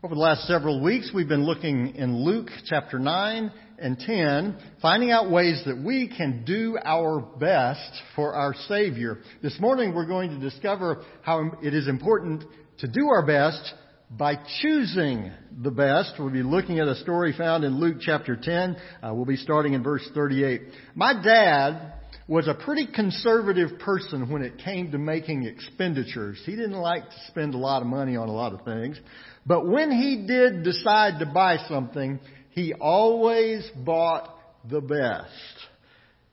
Over the last several weeks, we've been looking in Luke chapter 9 and 10, finding out ways that we can do our best for our Savior. This morning, we're going to discover how it is important to do our best by choosing the best. We'll be looking at a story found in Luke chapter 10. Uh, we'll be starting in verse 38. My dad was a pretty conservative person when it came to making expenditures. He didn't like to spend a lot of money on a lot of things. But when he did decide to buy something, he always bought the best.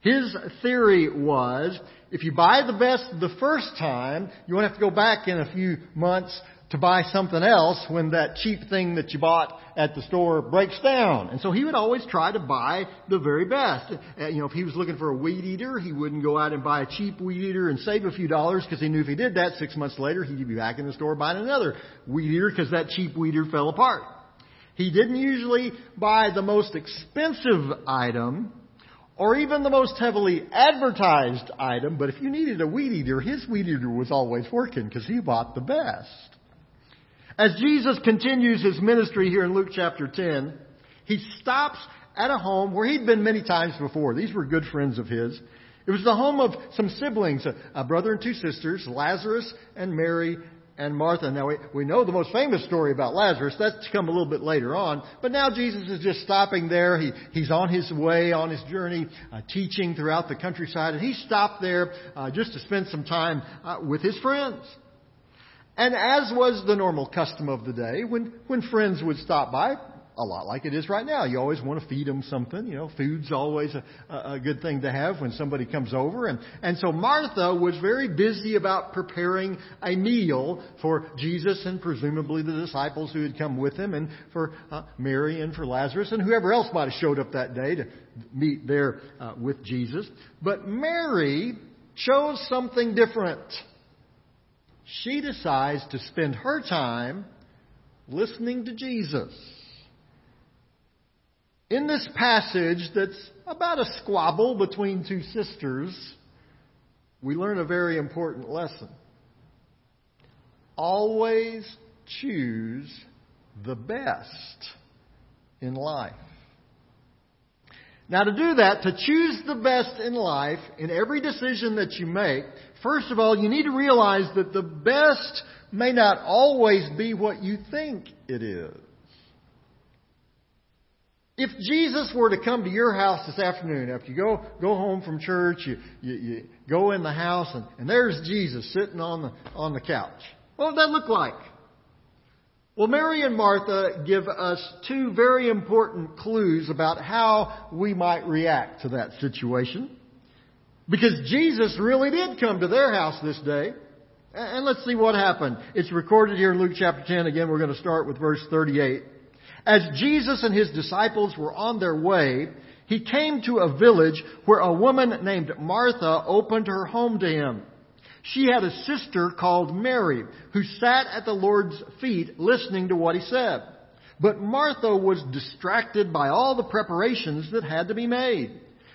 His theory was, if you buy the best the first time, you won't have to go back in a few months to buy something else when that cheap thing that you bought at the store breaks down. And so he would always try to buy the very best. Uh, you know, if he was looking for a weed eater, he wouldn't go out and buy a cheap weed eater and save a few dollars because he knew if he did that six months later, he'd be back in the store buying another weed eater because that cheap weed eater fell apart. He didn't usually buy the most expensive item or even the most heavily advertised item, but if you needed a weed eater, his weed eater was always working because he bought the best. As Jesus continues his ministry here in Luke chapter 10, he stops at a home where he'd been many times before. These were good friends of his. It was the home of some siblings, a, brother and two sisters, Lazarus and Mary and Martha. Now we, we know the most famous story about Lazarus. That's come a little bit later on. But now Jesus is just stopping there. He, he's on his way, on his journey, uh, teaching throughout the countryside. And he stopped there uh, just to spend some time uh, with his friends. And as was the normal custom of the day, when, when friends would stop by, a lot like it is right now. You always want to feed them something. You know, food's always a, a good thing to have when somebody comes over. And, and so Martha was very busy about preparing a meal for Jesus and presumably the disciples who had come with him and for uh, Mary and for Lazarus and whoever else might have showed up that day to meet there uh, with Jesus. But Mary chose something different she decides to spend her time listening to Jesus. In this passage that's about a squabble between two sisters, we learn a very important lesson. Always choose the best in life. Now, to do that, to choose the best in life, in every decision that you make, first of all, you need to realize that the best may not always be what you think it is. If Jesus were to come to your house this afternoon, after you go, go home from church, you, you, you go in the house, and, and there's Jesus sitting on the, on the couch. What would that look like? Well, Mary and Martha give us two very important clues about how we might react to that situation. Because Jesus really did come to their house this day. And let's see what happened. It's recorded here in Luke chapter 10. Again, we're going to start with verse 38. As Jesus and his disciples were on their way, he came to a village where a woman named Martha opened her home to him. She had a sister called Mary who sat at the Lord's feet listening to what he said. But Martha was distracted by all the preparations that had to be made.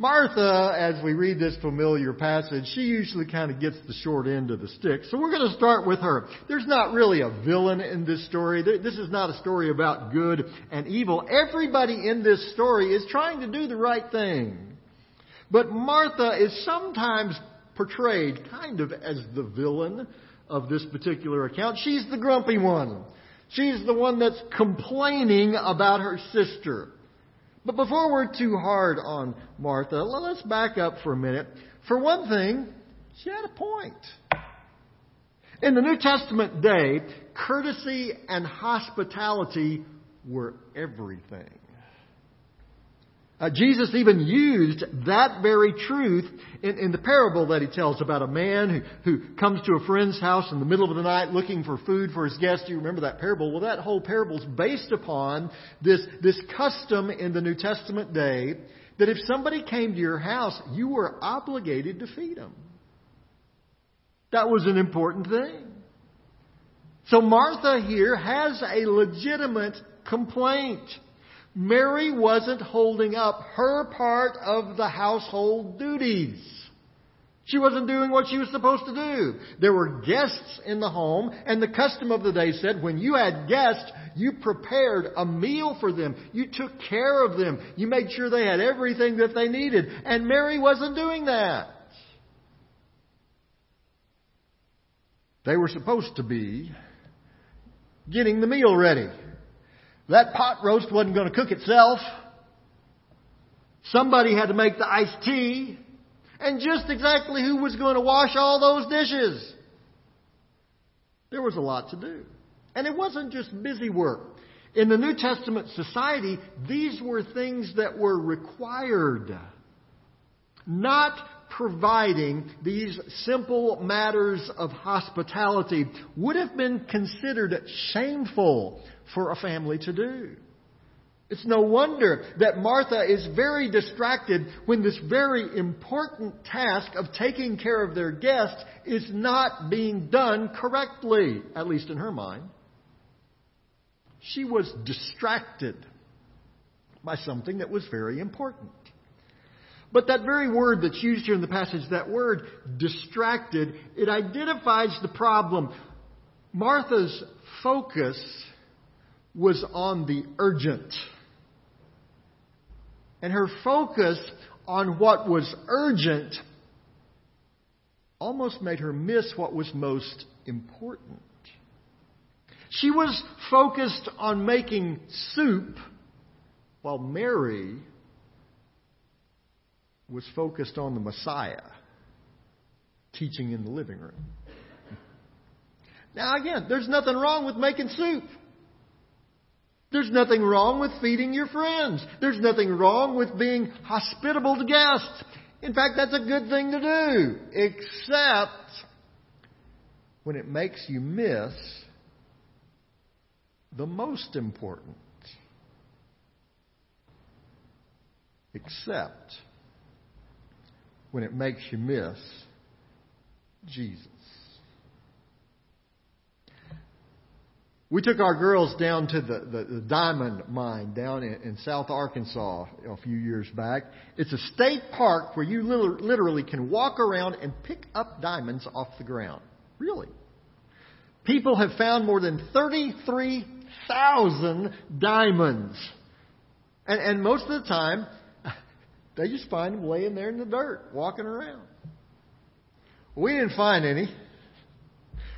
Martha, as we read this familiar passage, she usually kind of gets the short end of the stick. So we're going to start with her. There's not really a villain in this story. This is not a story about good and evil. Everybody in this story is trying to do the right thing. But Martha is sometimes portrayed kind of as the villain of this particular account. She's the grumpy one. She's the one that's complaining about her sister. But before we're too hard on Martha, let's back up for a minute. For one thing, she had a point. In the New Testament day, courtesy and hospitality were everything. Uh, Jesus even used that very truth in, in, the parable that he tells about a man who, who comes to a friend's house in the middle of the night looking for food for his guests. Do you remember that parable? Well, that whole parable is based upon this, this custom in the New Testament day that if somebody came to your house, you were obligated to feed them. That was an important thing. So Martha here has a legitimate complaint. Mary wasn't holding up her part of the household duties. She wasn't doing what she was supposed to do. There were guests in the home, and the custom of the day said when you had guests, you prepared a meal for them. You took care of them. You made sure they had everything that they needed. And Mary wasn't doing that. They were supposed to be getting the meal ready. That pot roast wasn't going to cook itself. Somebody had to make the iced tea. And just exactly who was going to wash all those dishes? There was a lot to do. And it wasn't just busy work. In the New Testament society, these were things that were required. Not providing these simple matters of hospitality would have been considered shameful for a family to do. It's no wonder that Martha is very distracted when this very important task of taking care of their guests is not being done correctly, at least in her mind. She was distracted by something that was very important. But that very word that's used here in the passage, that word distracted, it identifies the problem. Martha's focus was on the urgent. And her focus on what was urgent almost made her miss what was most important. She was focused on making soup while Mary was focused on the Messiah teaching in the living room. Now, again, there's nothing wrong with making soup. There's nothing wrong with feeding your friends. There's nothing wrong with being hospitable to guests. In fact, that's a good thing to do, except when it makes you miss the most important. Except when it makes you miss Jesus. We took our girls down to the, the, the diamond mine down in, in, South Arkansas a few years back. It's a state park where you literally can walk around and pick up diamonds off the ground. Really. People have found more than 33,000 diamonds. And, and most of the time, they just find them laying there in the dirt, walking around. We didn't find any.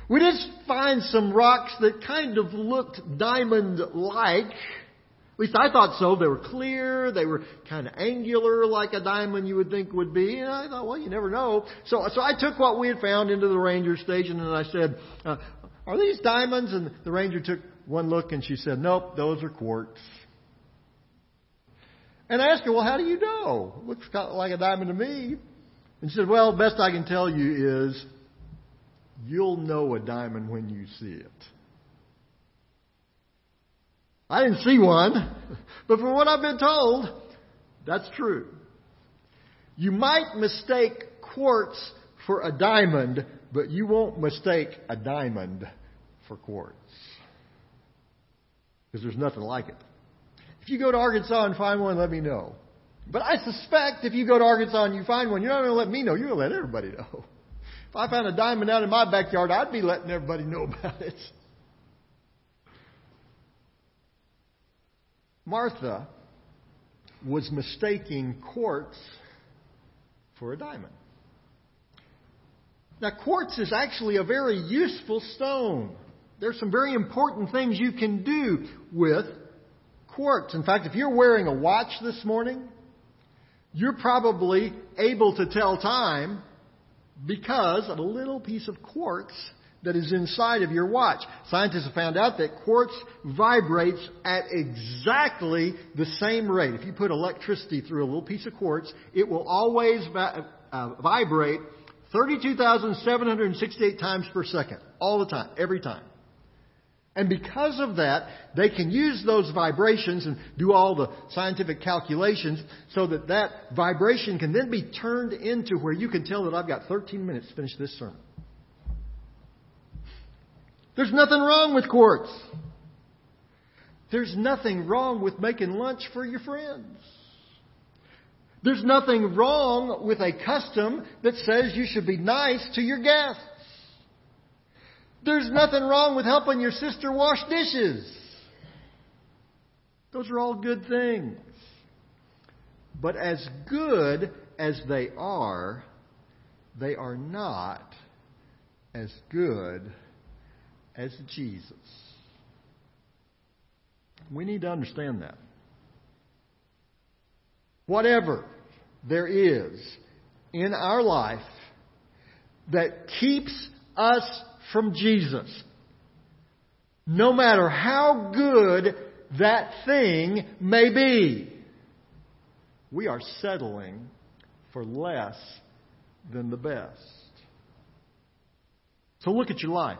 We did find some rocks that kind of looked diamond-like. At least I thought so. They were clear. They were kind of angular like a diamond you would think would be. And I thought, well, you never know. So, so I took what we had found into the ranger station and I said, uh, are these diamonds? And the ranger took one look and she said, nope, those are quartz. And I asked her, well, how do you know? It Looks like a diamond to me. And she said, well, best I can tell you is You'll know a diamond when you see it. I didn't see one, but from what I've been told, that's true. You might mistake quartz for a diamond, but you won't mistake a diamond for quartz. Because there's nothing like it. If you go to Arkansas and find one, let me know. But I suspect if you go to Arkansas and you find one, you're not going to let me know, you're going to let everybody know. If I found a diamond out in my backyard, I'd be letting everybody know about it. Martha was mistaking quartz for a diamond. Now, quartz is actually a very useful stone. There's some very important things you can do with quartz. In fact, if you're wearing a watch this morning, you're probably able to tell time because of a little piece of quartz that is inside of your watch. Scientists have found out that quartz vibrates at exactly the same rate. If you put electricity through a little piece of quartz, it will always uh, vibrate 32,768 times per second. All the time. Every time. And because of that, they can use those vibrations and do all the scientific calculations so that that vibration can then be turned into where you can tell that I've got 13 minutes to finish this sermon. There's nothing wrong with quartz. There's nothing wrong with making lunch for your friends. There's nothing wrong with a custom that says you should be nice to your guests. There's nothing wrong with helping your sister wash dishes. Those are all good things. But as good as they are, they are not as good as Jesus. We need to understand that. Whatever there is in our life that keeps us from Jesus, no matter how good that thing may be, we are settling for less than the best. So look at your life.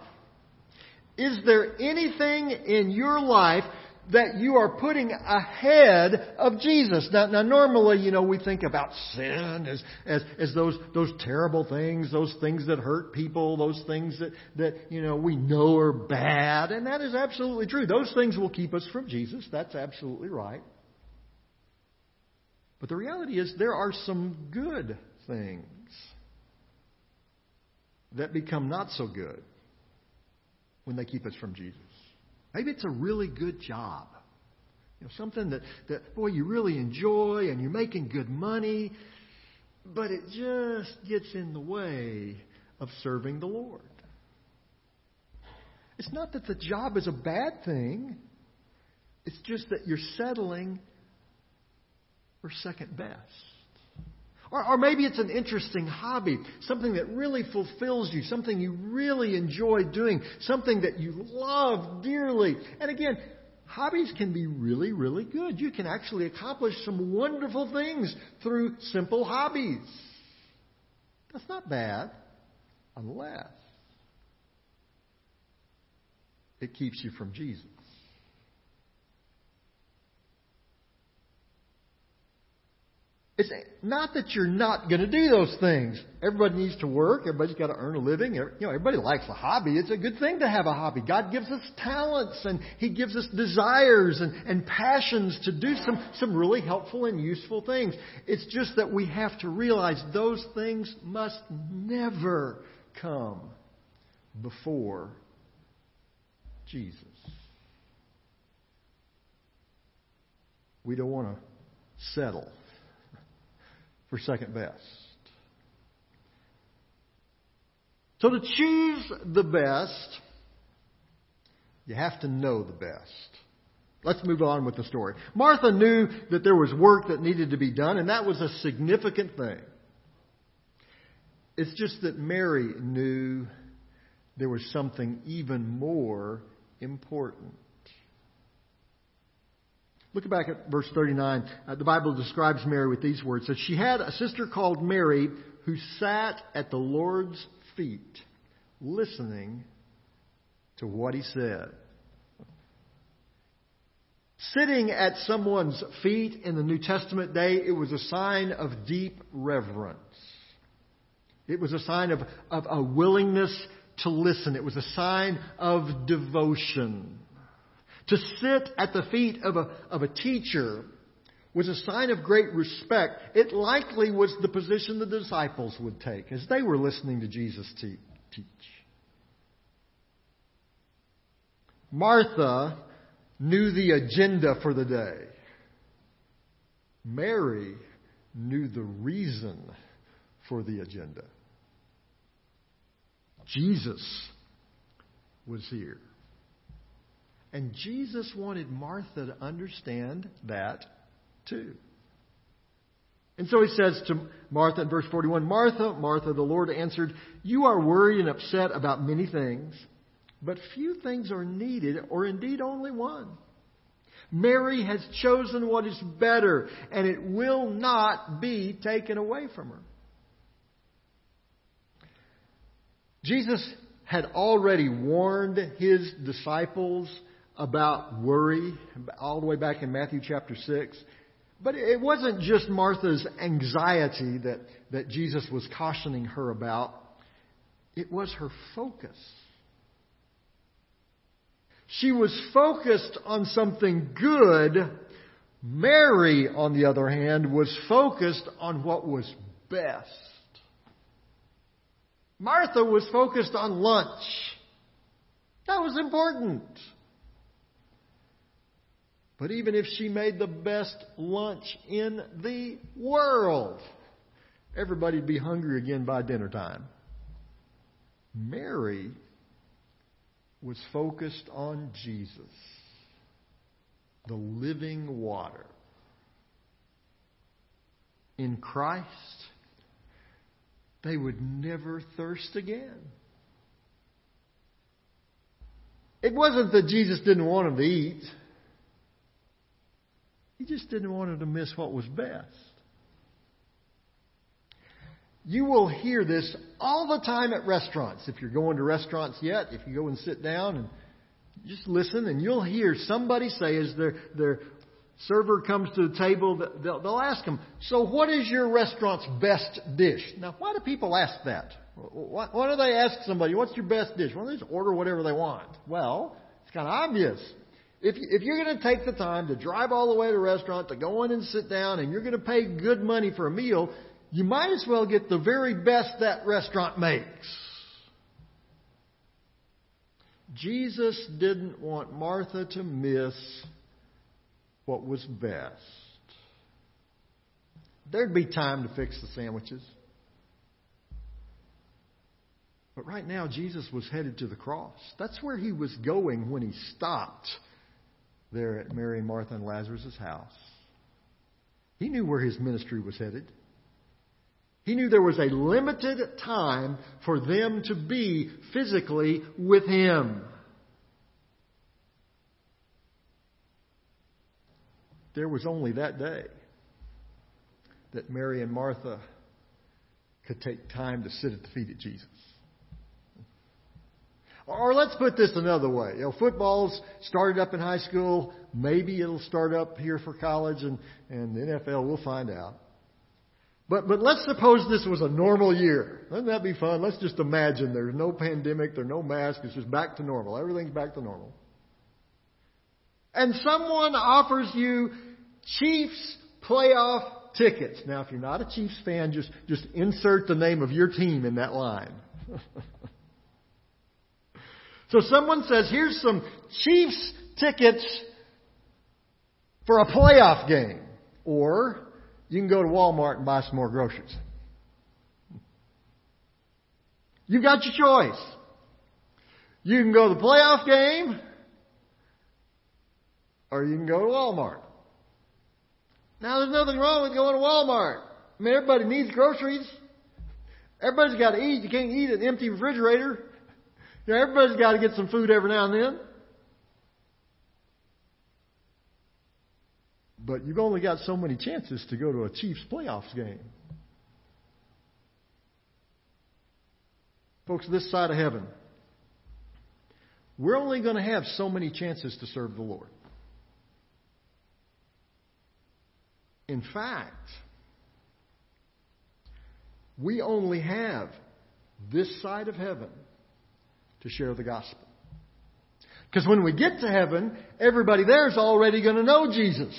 Is there anything in your life that you are putting ahead of Jesus. Now, now normally, you know, we think about sin as, as, as those, those terrible things, those things that hurt people, those things that, that, you know, we know are bad. And that is absolutely true. Those things will keep us from Jesus. That's absolutely right. But the reality is there are some good things that become not so good when they keep us from Jesus. Maybe it's a really good job. You know, something that, that, boy, you really enjoy and you're making good money, but it just gets in the way of serving the Lord. It's not that the job is a bad thing, it's just that you're settling for second best. Or, or maybe it's an interesting hobby, something that really fulfills you, something you really enjoy doing, something that you love dearly. And again, hobbies can be really, really good. You can actually accomplish some wonderful things through simple hobbies. That's not bad, unless it keeps you from Jesus. It's not that you're not going to do those things. Everybody needs to work. Everybody's got to earn a living. You know, everybody likes a hobby. It's a good thing to have a hobby. God gives us talents and He gives us desires and, and passions to do some, some really helpful and useful things. It's just that we have to realize those things must never come before Jesus. We don't want to settle for second best. So to choose the best, you have to know the best. Let's move on with the story. Martha knew that there was work that needed to be done, and that was a significant thing. It's just that Mary knew there was something even more important. Look back at verse 39. Uh, the Bible describes Mary with these words. That she had a sister called Mary who sat at the Lord's feet listening to what he said. Sitting at someone's feet in the New Testament day, it was a sign of deep reverence. It was a sign of, of a willingness to listen. It was a sign of devotion. To sit at the feet of a, of a teacher was a sign of great respect. It likely was the position the disciples would take as they were listening to Jesus te- teach. Martha knew the agenda for the day. Mary knew the reason for the agenda. Jesus was here. And Jesus wanted Martha to understand that too. And so he says to Martha in verse 41, Martha, Martha, the Lord answered, You are worried and upset about many things, but few things are needed, or indeed only one. Mary has chosen what is better, and it will not be taken away from her. Jesus had already warned his disciples about worry all the way back in Matthew chapter 6. But it wasn't just Martha's anxiety that, that Jesus was cautioning her about. It was her focus. She was focused on something good. Mary, on the other hand, was focused on what was best. Martha was focused on lunch. That was important. But even if she made the best lunch in the world, everybody'd be hungry again by dinner time. Mary was focused on Jesus, the living water. In Christ, they would never thirst again. It wasn't that Jesus didn't want them to eat. He just didn't want him to miss what was best. You will hear this all the time at restaurants. If you're going to restaurants yet, if you go and sit down and just listen, and you'll hear somebody say as their, their server comes to the table, they'll, they'll ask them, So, what is your restaurant's best dish? Now, why do people ask that? Why, why do they ask somebody, What's your best dish? Well, they just order whatever they want. Well, it's kind of obvious. If, if you're going to take the time to drive all the way to the restaurant, to go in and sit down, and you're going to pay good money for a meal, you might as well get the very best that restaurant makes. Jesus didn't want Martha to miss what was best. There'd be time to fix the sandwiches. But right now, Jesus was headed to the cross. That's where he was going when he stopped there at Mary, Martha, and Lazarus' house. He knew where his ministry was headed. He knew there was a limited time for them to be physically with him. There was only that day that Mary and Martha could take time to sit at the feet of Jesus. Or let's put this another way. You know, football's started up in high school. Maybe it'll start up here for college and, and the NFL. We'll find out. But, but let's suppose this was a normal year. Wouldn't that be fun? Let's just imagine there's no pandemic, there's no mask, it's just back to normal. Everything's back to normal. And someone offers you Chiefs playoff tickets. Now, if you're not a Chiefs fan, just, just insert the name of your team in that line. so someone says, here's some Chiefs tickets for a playoff game. Or you can go to Walmart and buy some more groceries. You've got your choice. You can go to the playoff game, or you can go to Walmart. Now, there's nothing wrong with going to Walmart. I mean, everybody needs groceries. Everybody's got to eat. You can't eat an empty refrigerator. You know, everybody's got to get some food every now and then. But you've only got so many chances to go to a Chiefs playoffs game. Folks, this side of heaven, we're only going to have so many chances to serve the Lord. In fact, we only have this side of heaven to share the gospel. Because when we get to heaven, everybody there is already going to know Jesus.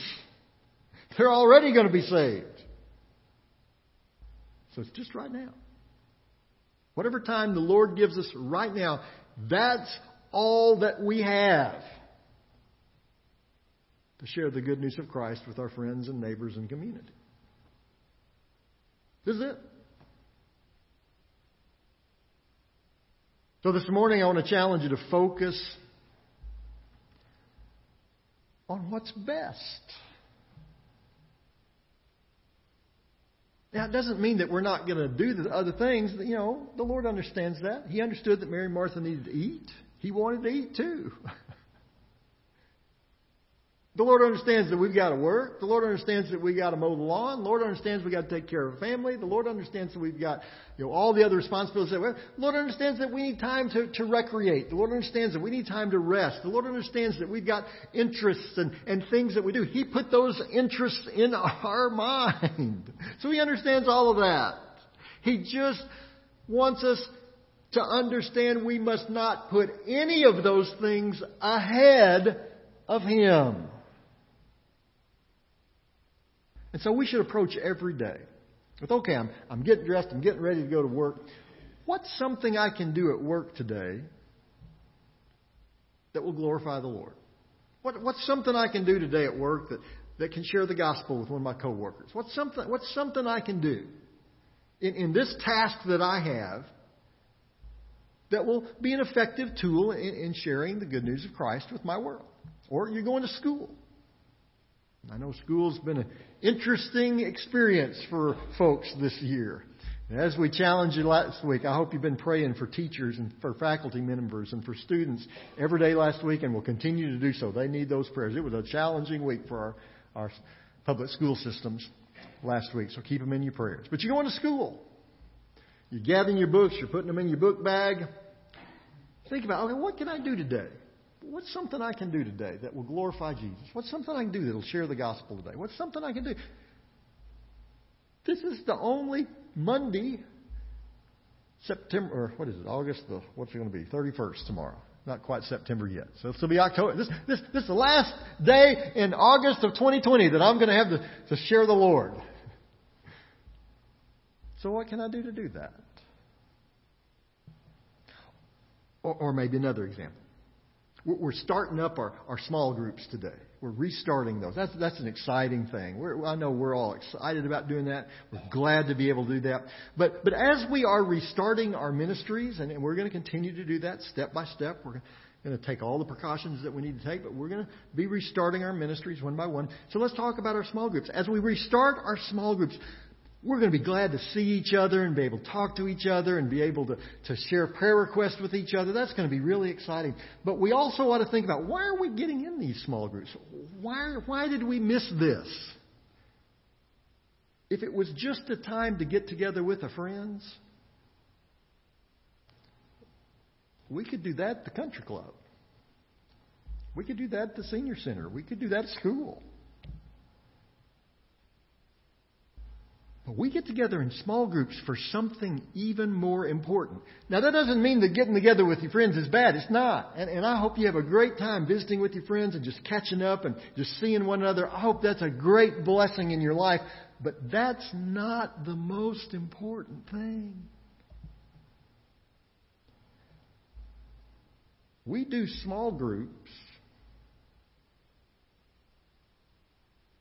They're already going to be saved. So it's just right now. Whatever time the Lord gives us right now, that's all that we have to share the good news of Christ with our friends and neighbors and community. This is it. So this morning I want to challenge you to focus on what's best. Now, it doesn't mean that we're not going to do the other things. You know, the Lord understands that. He understood that Mary and Martha needed to eat. He wanted to eat too. The Lord understands that we've got to work. The Lord understands that we've got to mow the lawn. The Lord understands we've got to take care of a family. The Lord understands that we've got you know, all the other responsibilities. That we have. The Lord understands that we need time to, to recreate. The Lord understands that we need time to rest. The Lord understands that we've got interests and, and things that we do. He put those interests in our mind. So He understands all of that. He just wants us to understand we must not put any of those things ahead of Him. And so we should approach every day with, okay, I'm, I'm getting dressed, I'm getting ready to go to work. What's something I can do at work today that will glorify the Lord? What, what's something I can do today at work that, that can share the gospel with one of my coworkers? What's something, what's something I can do in, in this task that I have that will be an effective tool in, in sharing the good news of Christ with my world? Or you're going to school. I know school's been an interesting experience for folks this year. As we challenged you last week, I hope you've been praying for teachers and for faculty members and for students every day last week and will continue to do so. They need those prayers. It was a challenging week for our, our public school systems last week, so keep them in your prayers. But you're going to school. You're gathering your books, you're putting them in your book bag. Think about, okay, what can I do today? What's something I can do today that will glorify Jesus? What's something I can do that will share the gospel today? What's something I can do? This is the only Monday, September, or what is it, August, the, what's it going to be? 31st tomorrow. Not quite September yet. So this will be October. This, this, this is the last day in August of 2020 that I'm going to have to, to share the Lord. So what can I do to do that? Or, or maybe another example. We're starting up our, our small groups today. We're restarting those. That's, that's an exciting thing. We're, I know we're all excited about doing that. We're glad to be able to do that. But, but as we are restarting our ministries, and, and we're going to continue to do that step by step, we're going to take all the precautions that we need to take, but we're going to be restarting our ministries one by one. So let's talk about our small groups. As we restart our small groups, we're going to be glad to see each other and be able to talk to each other and be able to, to share prayer requests with each other. That's going to be really exciting. But we also ought to think about why are we getting in these small groups? Why, why did we miss this? If it was just a time to get together with the friends, we could do that at the country club. We could do that at the senior center. We could do that at school. We get together in small groups for something even more important. Now, that doesn't mean that getting together with your friends is bad. It's not. And, and I hope you have a great time visiting with your friends and just catching up and just seeing one another. I hope that's a great blessing in your life. But that's not the most important thing. We do small groups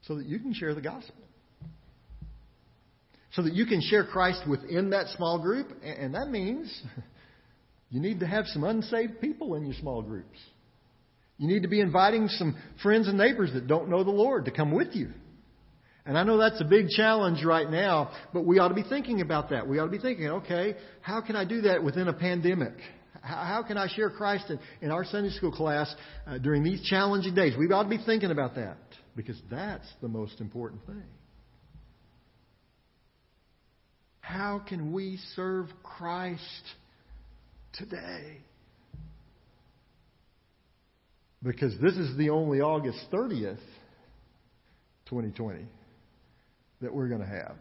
so that you can share the gospel so that you can share Christ within that small group. And that means you need to have some unsaved people in your small groups. You need to be inviting some friends and neighbors that don't know the Lord to come with you. And I know that's a big challenge right now, but we ought to be thinking about that. We ought to be thinking, okay, how can I do that within a pandemic? How can I share Christ in, our Sunday school class uh, during these challenging days? We ought to be thinking about that because that's the most important thing. How can we serve Christ today? Because this is the only August 30th, 2020, that we're going to have.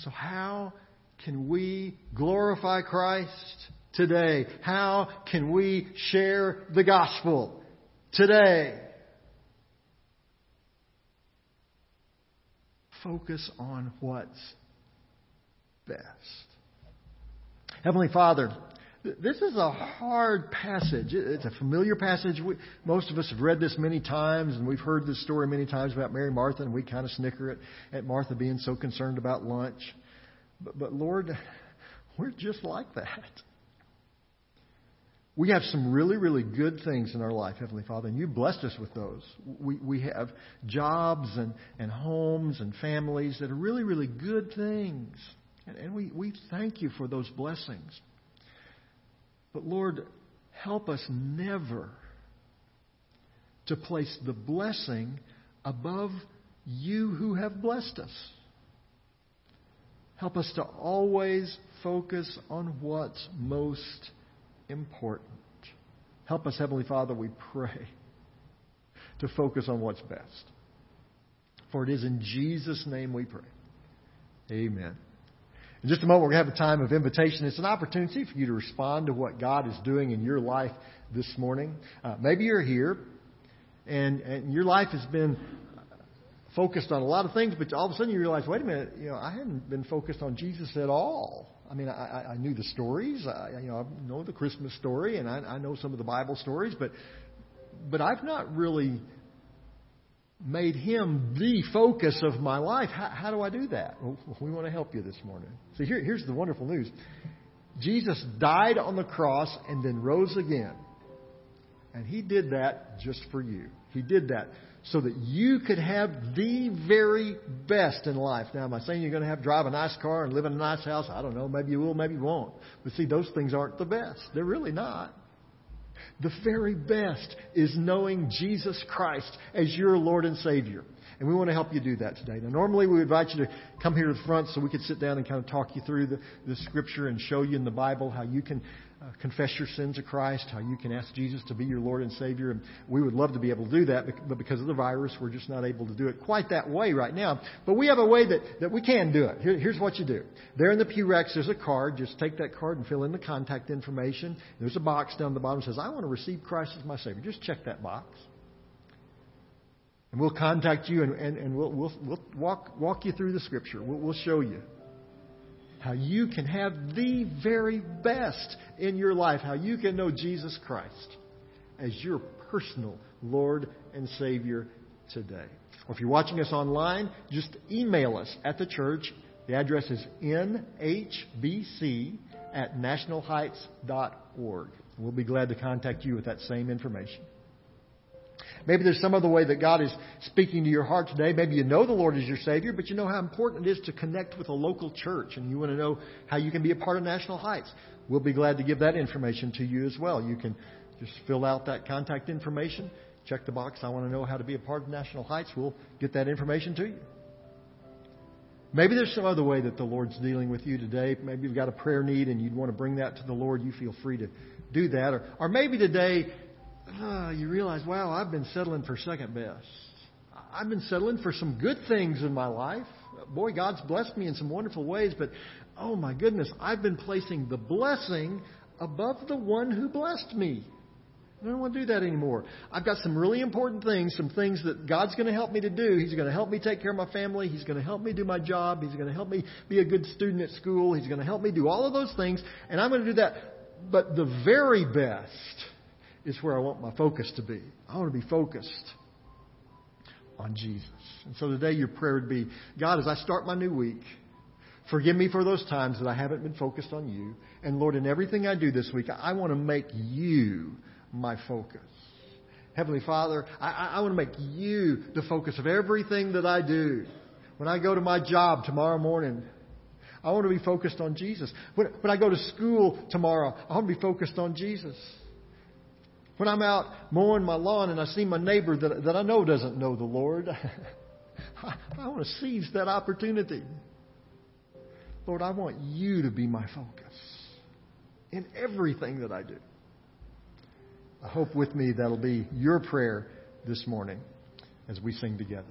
So, how can we glorify Christ today? How can we share the gospel today? Focus on what's best. Heavenly Father, this is a hard passage. It's a familiar passage. We, most of us have read this many times, and we've heard this story many times about Mary Martha, and we kind of snicker at, at Martha being so concerned about lunch. But, but Lord, we're just like that. We have some really, really good things in our life, Heavenly Father, and you blessed us with those. We, we have jobs and, and homes and families that are really, really good things. And, and we, we thank you for those blessings. But Lord, help us never to place the blessing above you who have blessed us. Help us to always focus on what's most important. Help us, Heavenly Father, we pray, to focus on what's best. For it is in Jesus' name we pray. Amen. In just a moment, we're going to have a time of invitation. It's an opportunity for you to respond to what God is doing in your life this morning. Uh, maybe you're here and, and your life has been focused on a lot of things, but all of a sudden you realize, wait a minute, you know, I hadn't been focused on Jesus at all. I mean, I, I knew the stories. I, you know, I know the Christmas story, and I, I know some of the Bible stories, but but I've not really made him the focus of my life. How, how do I do that? Well, we want to help you this morning. So here, here's the wonderful news: Jesus died on the cross and then rose again, and he did that just for you. He did that so that you could have the very best in life. Now, am I saying you're going to have drive a nice car and live in a nice house? I don't know. Maybe you will, maybe you won't. But see, those things aren't the best. They're really not. The very best is knowing Jesus Christ as your Lord and Savior. And we want to help you do that today. Now, normally we would invite you to come here to the front so we could sit down and kind of talk you through the, the Scripture and show you in the Bible how you can uh, confess your sins to Christ, how you can ask Jesus to be your Lord and Savior. And we would love to be able to do that, but because of the virus, we're just not able to do it quite that way right now. But we have a way that, that we can do it. Here, here's what you do. There in the pew racks, there's a card. Just take that card and fill in the contact information. There's a box down the bottom that says, I want to receive Christ as my Savior. Just check that box. And we'll contact you and, and, and we'll, we'll, we'll walk, walk you through the Scripture. We'll, we'll show you how you can have the very best in your life, how you can know Jesus Christ as your personal Lord and Savior today. Or if you're watching us online, just email us at the church. The address is nhbc at nationalheights.org. We'll be glad to contact you with that same information. Maybe there's some other way that God is speaking to your heart today. Maybe you know the Lord is your Savior, but you know how important it is to connect with a local church and you want to know how you can be a part of National Heights. We'll be glad to give that information to you as well. You can just fill out that contact information, check the box, I want to know how to be a part of National Heights. We'll get that information to you. Maybe there's some other way that the Lord's dealing with you today. Maybe you've got a prayer need and you'd want to bring that to the Lord. You feel free to do that. Or, or maybe today uh, you realize, wow, I've been settling for second best. I've been settling for some good things in my life. Boy, God's blessed me in some wonderful ways, but oh my goodness, I've been placing the blessing above the one who blessed me. I don't want to do that anymore. I've got some really important things, some things that God's going to help me to do. He's going to help me take care of my family. He's going to help me do my job. He's going to help me be a good student at school. He's going to help me do all of those things, and I'm going to do that. But the very best is where I want my focus to be. I want to be focused on Jesus. And so today your prayer would be, God, as I start my new week, forgive me for those times that I haven't been focused on you. And Lord, in everything I do this week, I want to make you my focus. Heavenly Father, I, I want to make you the focus of everything that I do. When I go to my job tomorrow morning, I want to be focused on Jesus. When, when I go to school tomorrow, I want to be focused on Jesus. When I'm out mowing my lawn and I see my neighbor that, that I know doesn't know the Lord, I, I want to seize that opportunity. Lord, I want you to be my focus in everything that I do. I hope with me that'll be your prayer this morning as we sing together.